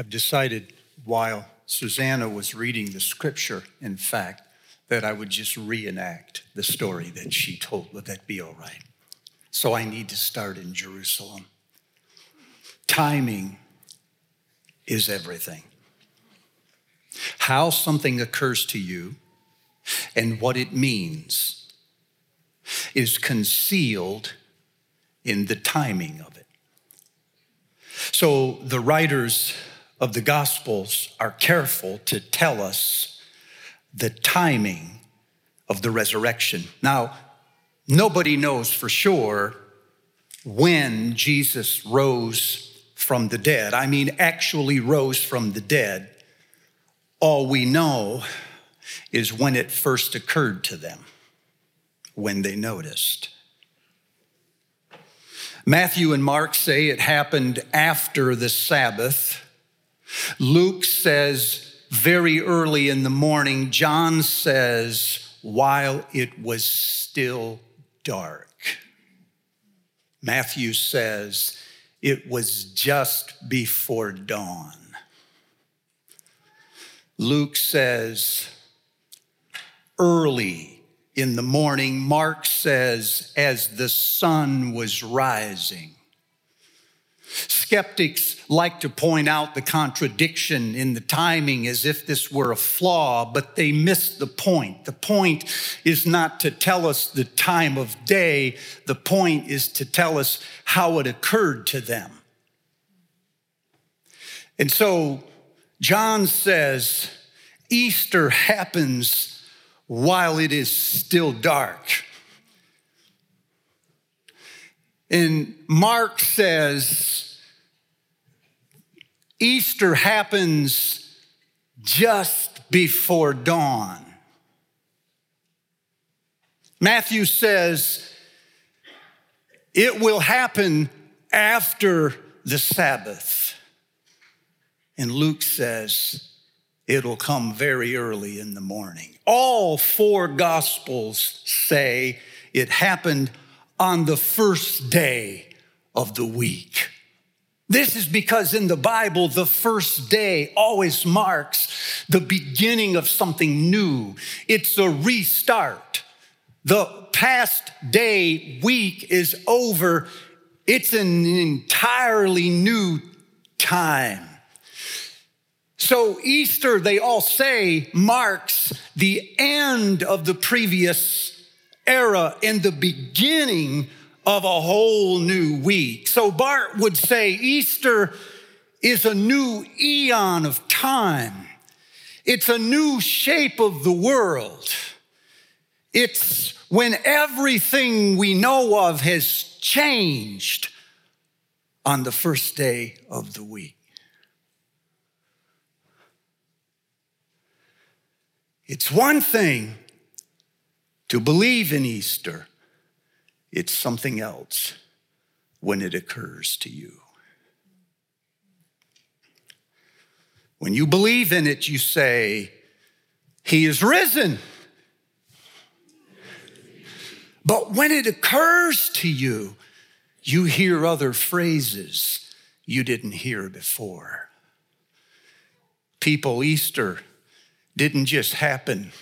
I've decided while Susanna was reading the scripture, in fact, that I would just reenact the story that she told. Would that be all right? So I need to start in Jerusalem. Timing is everything. How something occurs to you and what it means is concealed in the timing of it. So the writers of the Gospels are careful to tell us the timing of the resurrection. Now, nobody knows for sure when Jesus rose from the dead. I mean, actually rose from the dead. All we know is when it first occurred to them, when they noticed. Matthew and Mark say it happened after the Sabbath. Luke says very early in the morning. John says while it was still dark. Matthew says it was just before dawn. Luke says early in the morning. Mark says as the sun was rising. Skeptics like to point out the contradiction in the timing as if this were a flaw, but they miss the point. The point is not to tell us the time of day, the point is to tell us how it occurred to them. And so John says Easter happens while it is still dark. And Mark says Easter happens just before dawn. Matthew says it will happen after the Sabbath. And Luke says it'll come very early in the morning. All four gospels say it happened on the first day of the week. This is because in the Bible, the first day always marks the beginning of something new. It's a restart. The past day, week is over. It's an entirely new time. So Easter, they all say, marks the end of the previous era and the beginning of a whole new week. So Barth would say Easter is a new eon of time. It's a new shape of the world. It's when everything we know of has changed on the first day of the week. It's one thing to believe in Easter, it's something else when it occurs to you. When you believe in it, you say, He is risen. But when it occurs to you, you hear other phrases you didn't hear before. People, Easter didn't just happen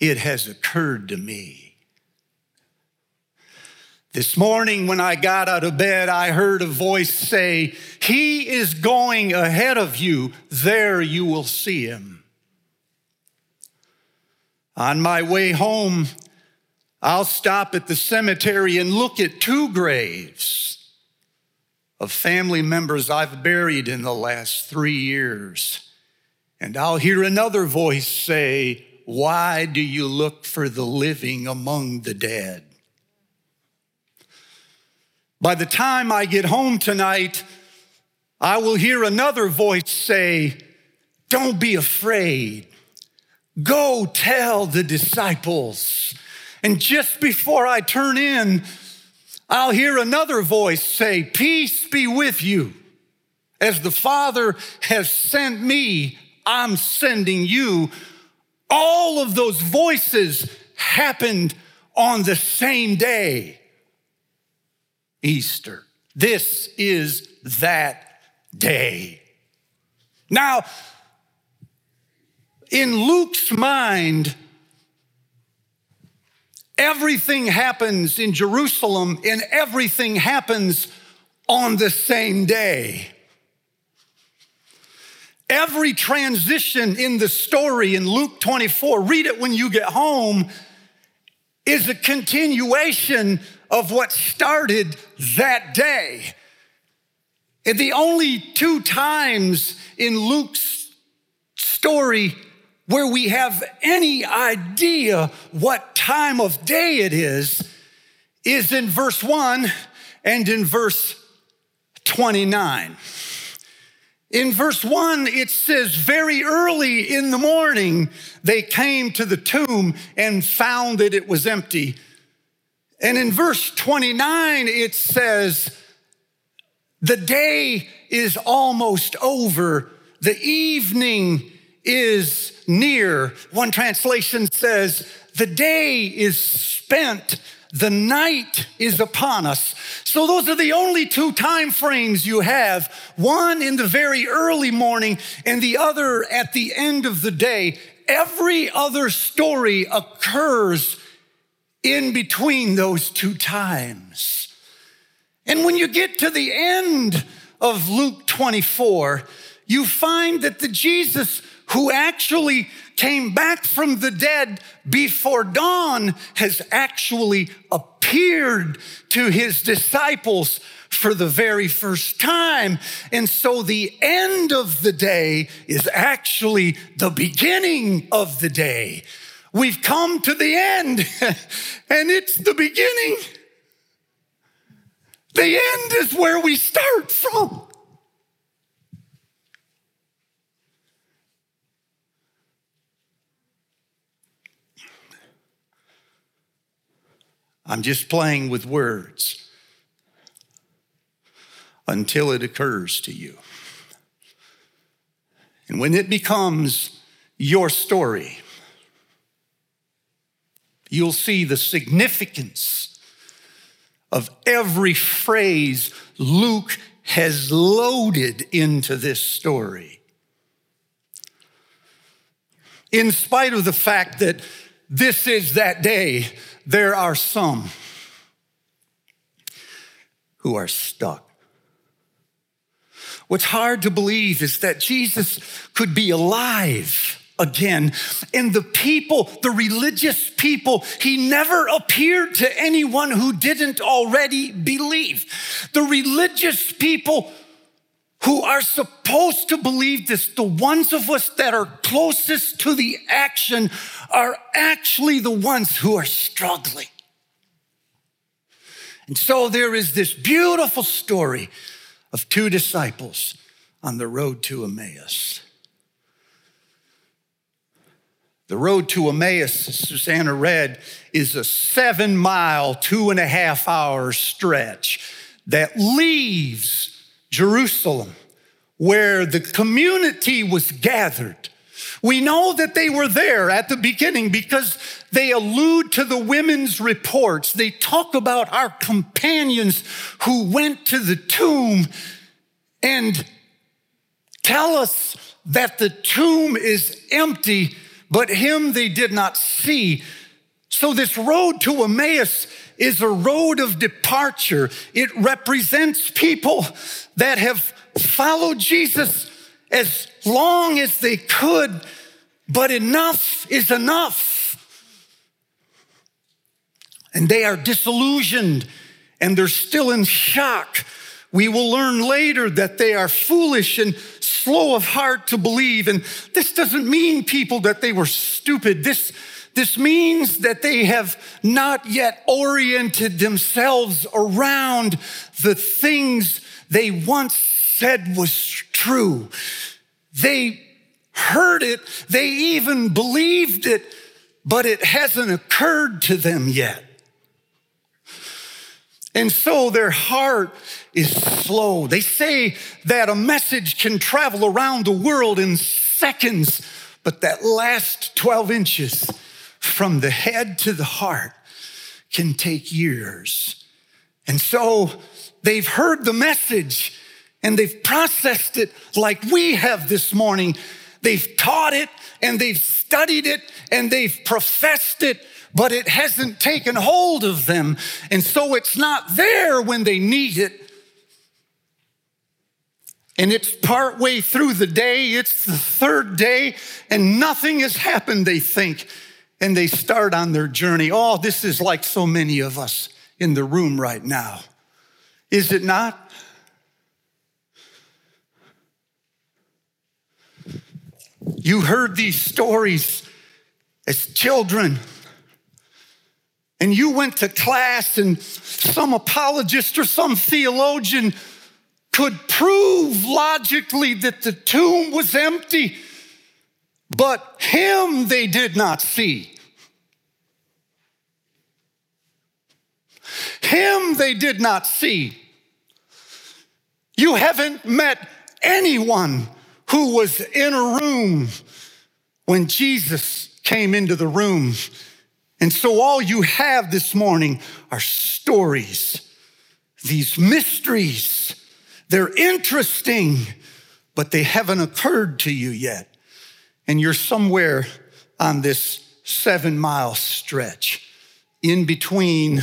it has occurred to me. This morning, when I got out of bed, I heard a voice say, He is going ahead of you. There you will see him. On my way home, I'll stop at the cemetery and look at two graves of family members I've buried in the last three years. And I'll hear another voice say, why do you look for the living among the dead? By the time I get home tonight, I will hear another voice say, Don't be afraid. Go tell the disciples. And just before I turn in, I'll hear another voice say, Peace be with you. As the Father has sent me, I'm sending you all of those voices happened on the same day Easter. This is that day. Now, in Luke's mind, everything happens in Jerusalem and everything happens on the same day. Every transition in the story in Luke 24, read it when you get home, is a continuation of what started that day. And the only two times in Luke's story where we have any idea what time of day it is is in verse 1 and in verse 29. In verse 1, it says, Very early in the morning, they came to the tomb and found that it was empty. And in verse 29, it says, The day is almost over, the evening is near. One translation says, The day is spent, the night is upon us. So those are the only two time frames you have one in the very early morning and the other at the end of the day. Every other story occurs in between those two times. And when you get to the end of Luke 24, you find that the Jesus who actually came back from the dead before dawn has actually appeared to his disciples for the very first time. And so the end of the day is actually the beginning of the day. We've come to the end, and it's the beginning. The end is where we start from. I'm just playing with words until it occurs to you. And when it becomes your story, you'll see the significance of every phrase Luke has loaded into this story. In spite of the fact that this is that day there are some who are stuck. What's hard to believe is that Jesus could be alive again. And the people, the religious people, he never appeared to anyone who didn't already believe. The religious people who are supposed to believe this, the ones of us that are closest to the action, are actually the ones who are struggling. And so there is this beautiful story of two disciples on the road to Emmaus. The road to Emmaus, Susanna read, is a seven mile, two and a half hour stretch that leaves Jerusalem, where the community was gathered. We know that they were there at the beginning because they allude to the women's reports. They talk about our companions who went to the tomb and tell us that the tomb is empty, but him they did not see. So, this road to Emmaus is a road of departure. It represents people that have followed Jesus as long as they could, but enough is enough. And they are disillusioned and they're still in shock. We will learn later that they are foolish and slow of heart to believe. And this doesn't mean people that they were stupid. This this means that they have not yet oriented themselves around the things they once said was true. They heard it, they even believed it, but it hasn't occurred to them yet. And so their heart is slow. They say that a message can travel around the world in seconds, but that last 12 inches from the head to the heart can take years. And so they've heard the message and they've processed it like we have this morning. They've taught it and they've studied it and they've professed it, but it hasn't taken hold of them. And so it's not there when they need it. And it's partway through the day, it's the third day, and nothing has happened, they think. And they start on their journey. Oh, this is like so many of us in the room right now. Is it not? You heard these stories as children. And you went to class, and some apologist or some theologian could prove logically that the tomb was empty, but him they did not see. Him they did not see. You haven't met anyone who was in a room when Jesus came into the room. And so all you have this morning are stories, these mysteries. They're interesting, but they haven't occurred to you yet. And you're somewhere on this seven mile stretch in between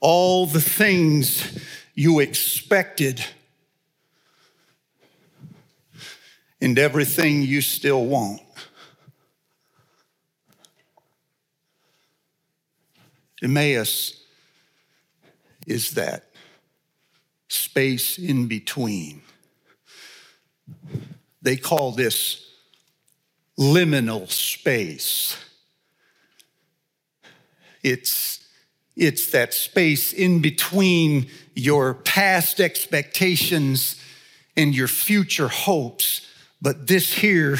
all the things you expected and everything you still want. Emmaus is that space in between. They call this liminal space. It's, it's that space in between your past expectations and your future hopes but this here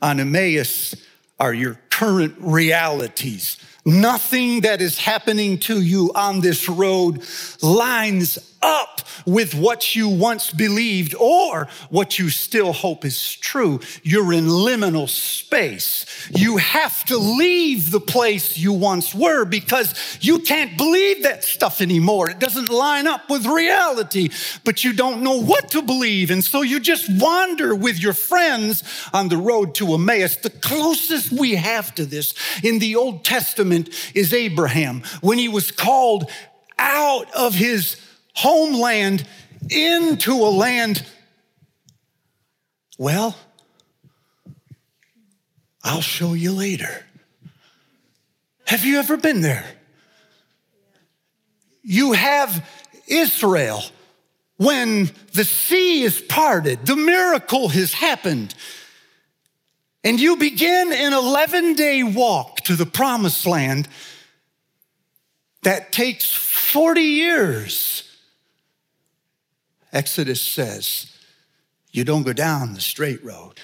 on Emmaus are your current realities. Nothing that is happening to you on this road lines up with what you once believed or what you still hope is true. You're in liminal space. You have to leave the place you once were because you can't believe that stuff anymore. It doesn't line up with reality, but you don't know what to believe. And so you just wander with your friends on the road to Emmaus. The closest we have to this in the Old Testament is Abraham when he was called out of his homeland into a land, well, I'll show you later. Have you ever been there? You have Israel when the sea is parted, the miracle has happened. And you begin an 11 day walk to the promised land that takes 40 years. Exodus says, you don't go down the straight road.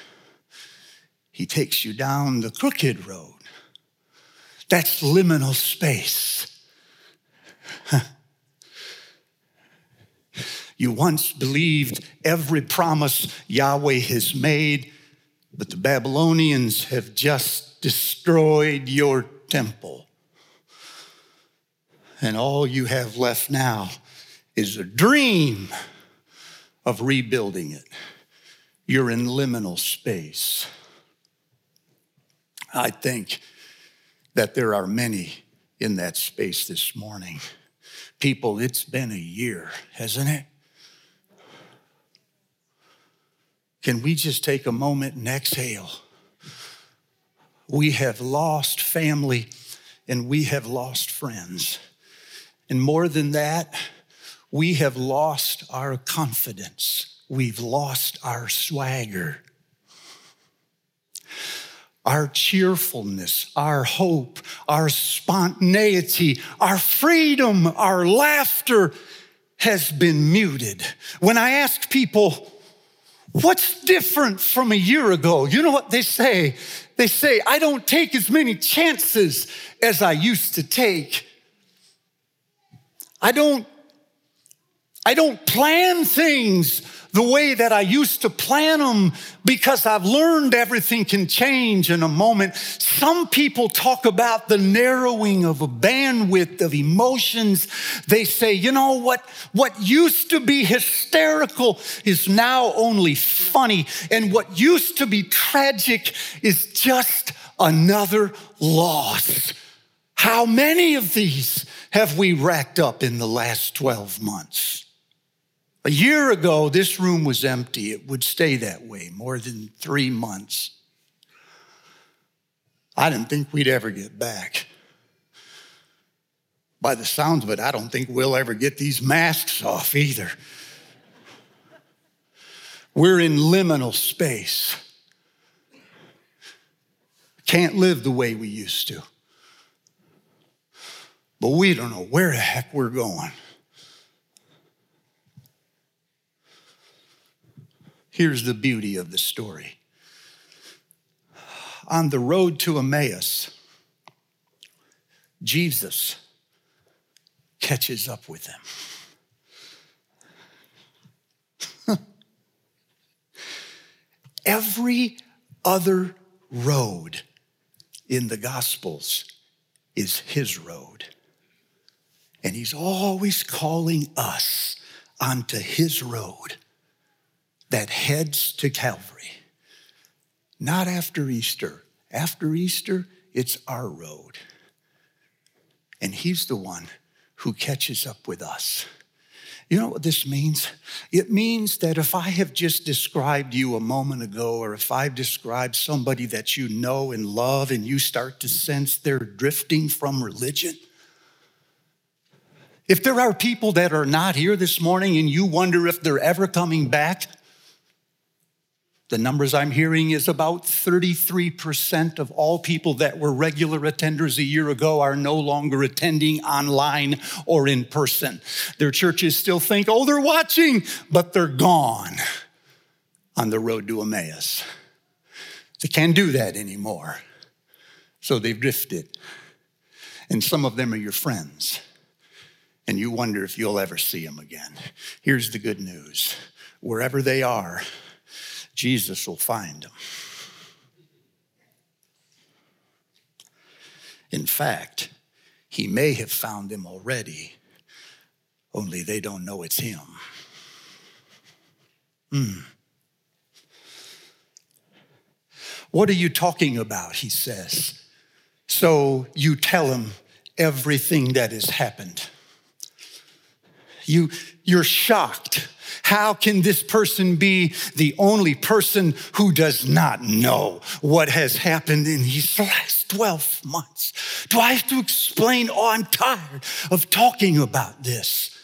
He takes you down the crooked road. That's liminal space. you once believed every promise Yahweh has made, but the Babylonians have just destroyed your temple. And all you have left now is a dream of rebuilding it. You're in liminal space. I think that there are many in that space this morning. People, it's been a year, hasn't it? Can we just take a moment and exhale? We have lost family and we have lost friends. And more than that, we have lost our confidence. We've lost our swagger. Our cheerfulness, our hope, our spontaneity, our freedom, our laughter has been muted. When I ask people, what's different from a year ago? You know what they say? They say, I don't take as many chances as I used to take. I don't I don't plan things the way that I used to plan them because I've learned everything can change in a moment. Some people talk about the narrowing of a bandwidth of emotions. They say, you know what? What used to be hysterical is now only funny. And what used to be tragic is just another loss. How many of these have we racked up in the last 12 months? A year ago, this room was empty. It would stay that way more than three months. I didn't think we'd ever get back. By the sounds of it, I don't think we'll ever get these masks off either. We're in liminal space. Can't live the way we used to. But we don't know where the heck we're going. Here's the beauty of the story. On the road to Emmaus, Jesus catches up with them. Every other road in the Gospels is his road. And he's always calling us onto his road that heads to Calvary. Not after Easter. After Easter, it's our road. And He's the one who catches up with us. You know what this means? It means that if I have just described you a moment ago, or if I've described somebody that you know and love, and you start to sense they're drifting from religion, if there are people that are not here this morning and you wonder if they're ever coming back, the numbers I'm hearing is about 33% of all people that were regular attenders a year ago are no longer attending online or in person. Their churches still think, oh, they're watching, but they're gone on the road to Emmaus. They can't do that anymore. So they've drifted. And some of them are your friends. And you wonder if you'll ever see them again. Here's the good news wherever they are, Jesus will find them. In fact, he may have found them already, only they don't know it's him. Hmm. What are you talking about? He says. So you tell him everything that has happened. You, you're shocked how can this person be the only person who does not know what has happened in these last 12 months? Do I have to explain? Oh, I'm tired of talking about this.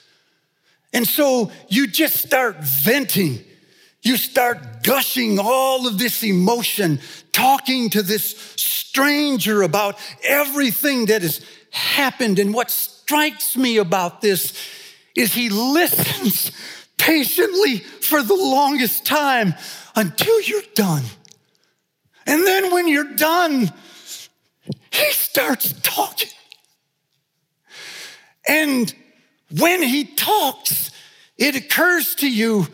And so you just start venting. You start gushing all of this emotion, talking to this stranger about everything that has happened. And what strikes me about this is he listens patiently for the longest time until you're done. And then when you're done, he starts talking. And when he talks, it occurs to you,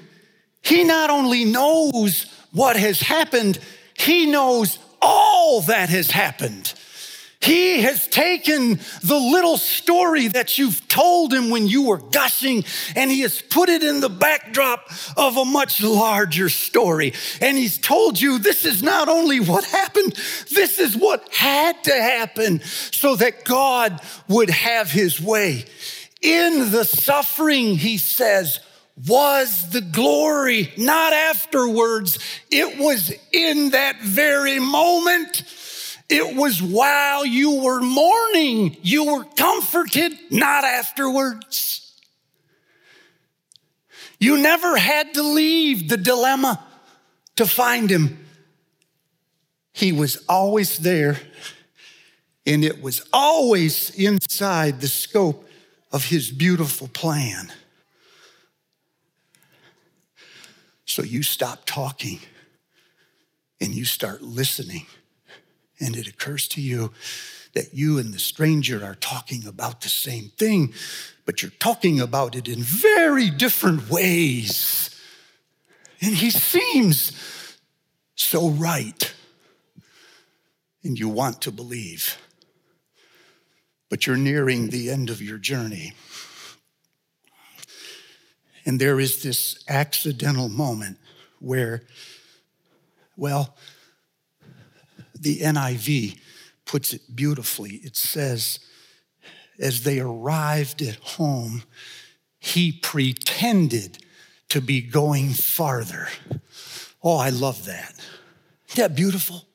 he not only knows what has happened, he knows all that has happened. He has taken the little story that you've told him when you were gushing and he has put it in the backdrop of a much larger story. And he's told you this is not only what happened, this is what had to happen so that God would have his way. In the suffering, he says, was the glory, not afterwards. It was in that very moment. It was while you were mourning, you were comforted, not afterwards. You never had to leave the dilemma to find him. He was always there, and it was always inside the scope of his beautiful plan. So you stop talking and you start listening and it occurs to you that you and the stranger are talking about the same thing, but you're talking about it in very different ways. And he seems so right. And you want to believe, but you're nearing the end of your journey. And there is this accidental moment where, well, the NIV puts it beautifully. It says, as they arrived at home, he pretended to be going farther. Oh, I love that. Isn't that beautiful?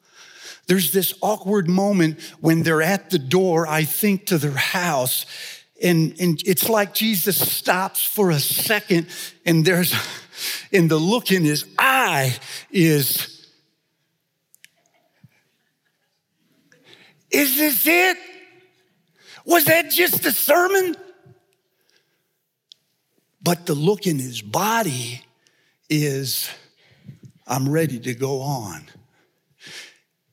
There's this awkward moment when they're at the door, I think, to their house. And, and it's like Jesus stops for a second, and there's, and the look in his eye is, Is this it? Was that just a sermon? But the look in his body is, I'm ready to go on.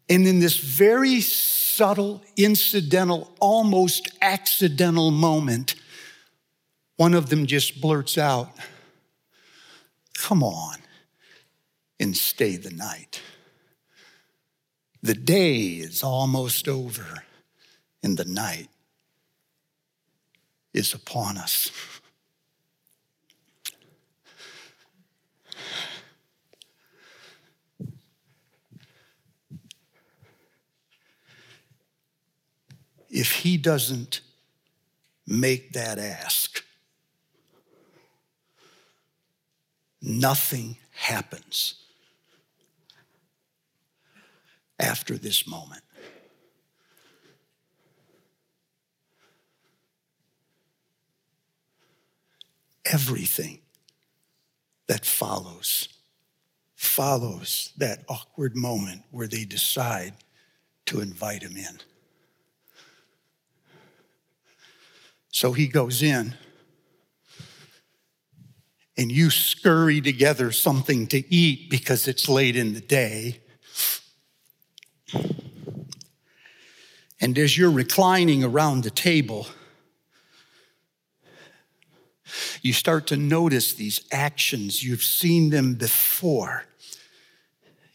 And in this very subtle, incidental, almost accidental moment, one of them just blurts out, Come on and stay the night. The day is almost over, and the night is upon us. If he doesn't make that ask, nothing happens after this moment. Everything that follows follows that awkward moment where they decide to invite him in. So he goes in, and you scurry together something to eat because it's late in the day. And as you're reclining around the table, you start to notice these actions. You've seen them before.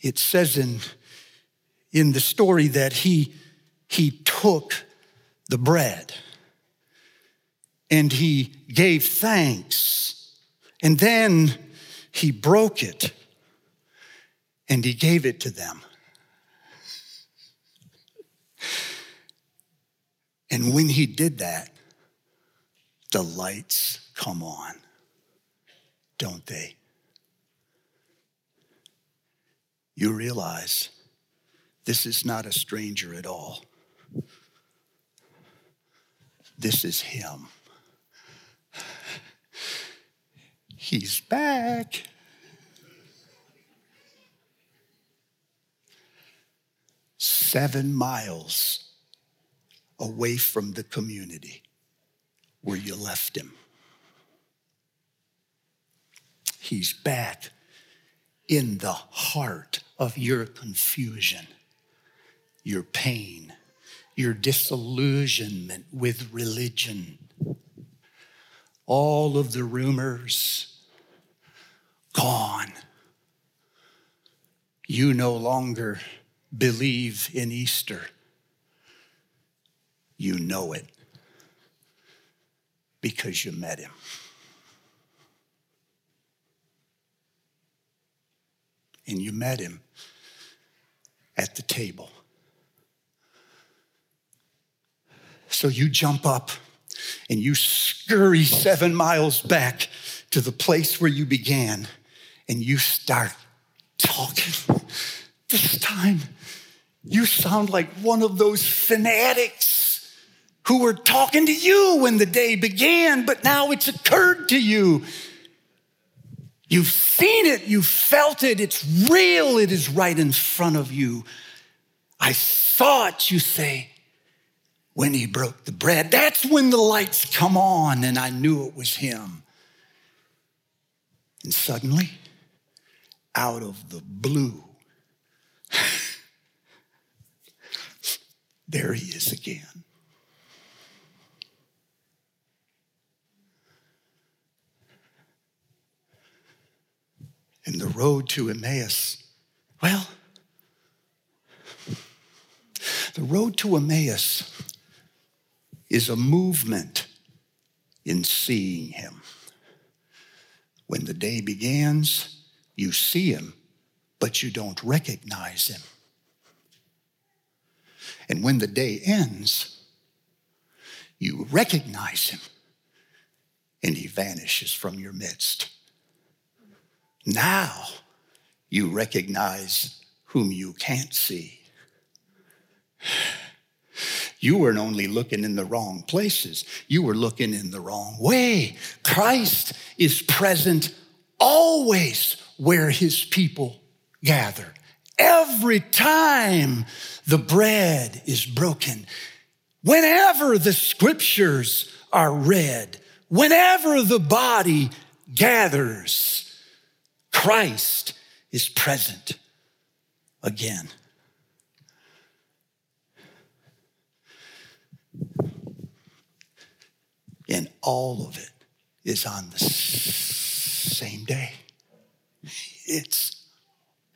It says in, in the story that he, he took the bread and he gave thanks, and then he broke it and he gave it to them. And when he did that, the lights come on, don't they? You realize this is not a stranger at all. This is him. He's back. Seven miles away from the community where you left him. He's back in the heart of your confusion, your pain, your disillusionment with religion, all of the rumors gone. You no longer believe in Easter you know it because you met him. And you met him at the table. So you jump up and you scurry seven miles back to the place where you began and you start talking. This time, you sound like one of those fanatics who were talking to you when the day began, but now it's occurred to you. You've seen it, you've felt it, it's real, it is right in front of you. I saw it, you say, when he broke the bread. That's when the lights come on, and I knew it was him. And suddenly, out of the blue, there he is again. And the road to Emmaus, well, the road to Emmaus is a movement in seeing him. When the day begins, you see him, but you don't recognize him. And when the day ends, you recognize him and he vanishes from your midst. Now you recognize whom you can't see. You weren't only looking in the wrong places, you were looking in the wrong way. Christ is present always where his people gather. Every time the bread is broken, whenever the scriptures are read, whenever the body gathers, Christ is present again. And all of it is on the same day. It's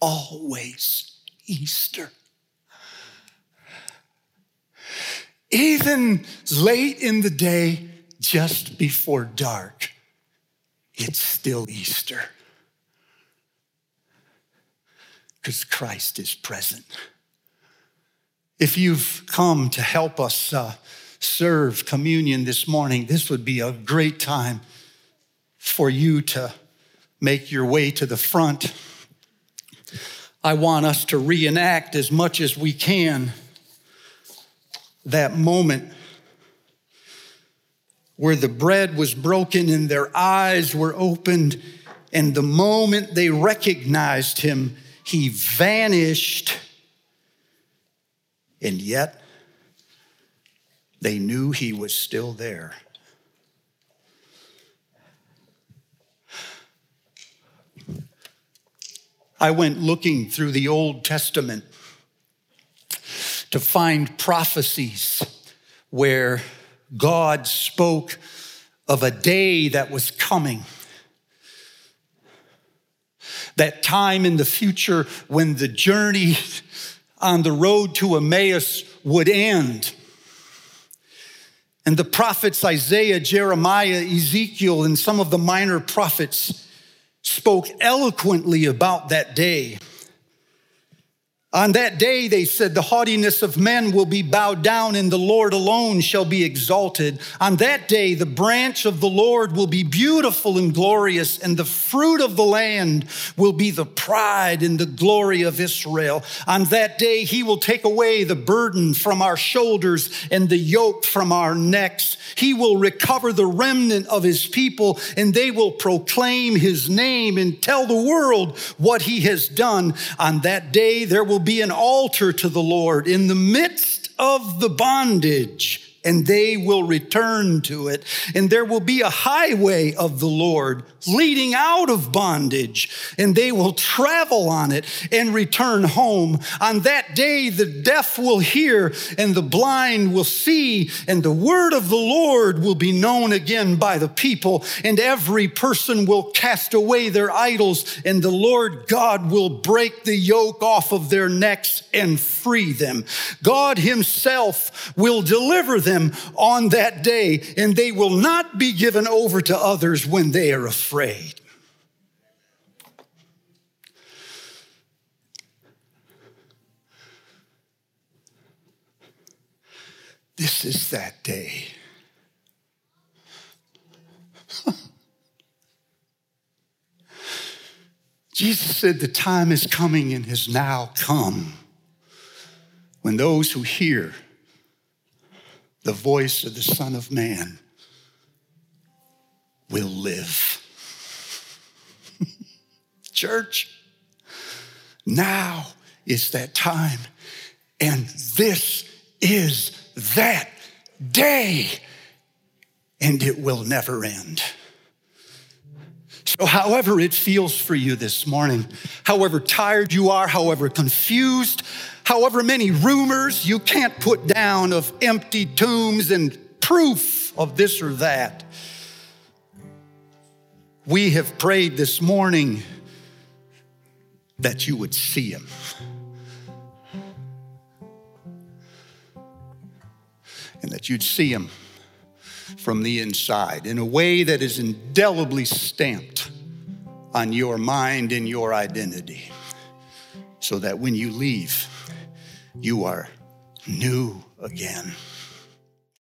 always Easter. Even late in the day, just before dark, it's still Easter. Because Christ is present. If you've come to help us uh, serve communion this morning, this would be a great time for you to make your way to the front. I want us to reenact as much as we can that moment where the bread was broken and their eyes were opened, and the moment they recognized him, he vanished. And yet, they knew he was still there. I went looking through the Old Testament to find prophecies where God spoke of a day that was coming. That time in the future when the journey on the road to Emmaus would end. And the prophets Isaiah, Jeremiah, Ezekiel, and some of the minor prophets spoke eloquently about that day. On that day, they said, the haughtiness of men will be bowed down and the Lord alone shall be exalted. On that day, the branch of the Lord will be beautiful and glorious, and the fruit of the land will be the pride and the glory of Israel. On that day, he will take away the burden from our shoulders and the yoke from our necks. He will recover the remnant of his people, and they will proclaim his name and tell the world what he has done. On that day, there will be an altar to the Lord in the midst of the bondage and they will return to it. And there will be a highway of the Lord leading out of bondage, and they will travel on it and return home. On that day, the deaf will hear, and the blind will see, and the word of the Lord will be known again by the people, and every person will cast away their idols, and the Lord God will break the yoke off of their necks and free them. God Himself will deliver them them on that day, and they will not be given over to others when they are afraid. This is that day. Jesus said, The time is coming and has now come when those who hear the voice of the Son of Man will live. Church, now is that time, and this is that day, and it will never end. So, however it feels for you this morning, however tired you are, however confused, however many rumors you can't put down of empty tombs and proof of this or that, we have prayed this morning that you would see him. And that you'd see him from the inside in a way that is indelibly stamped on your mind and your identity, so that when you leave, you are new again.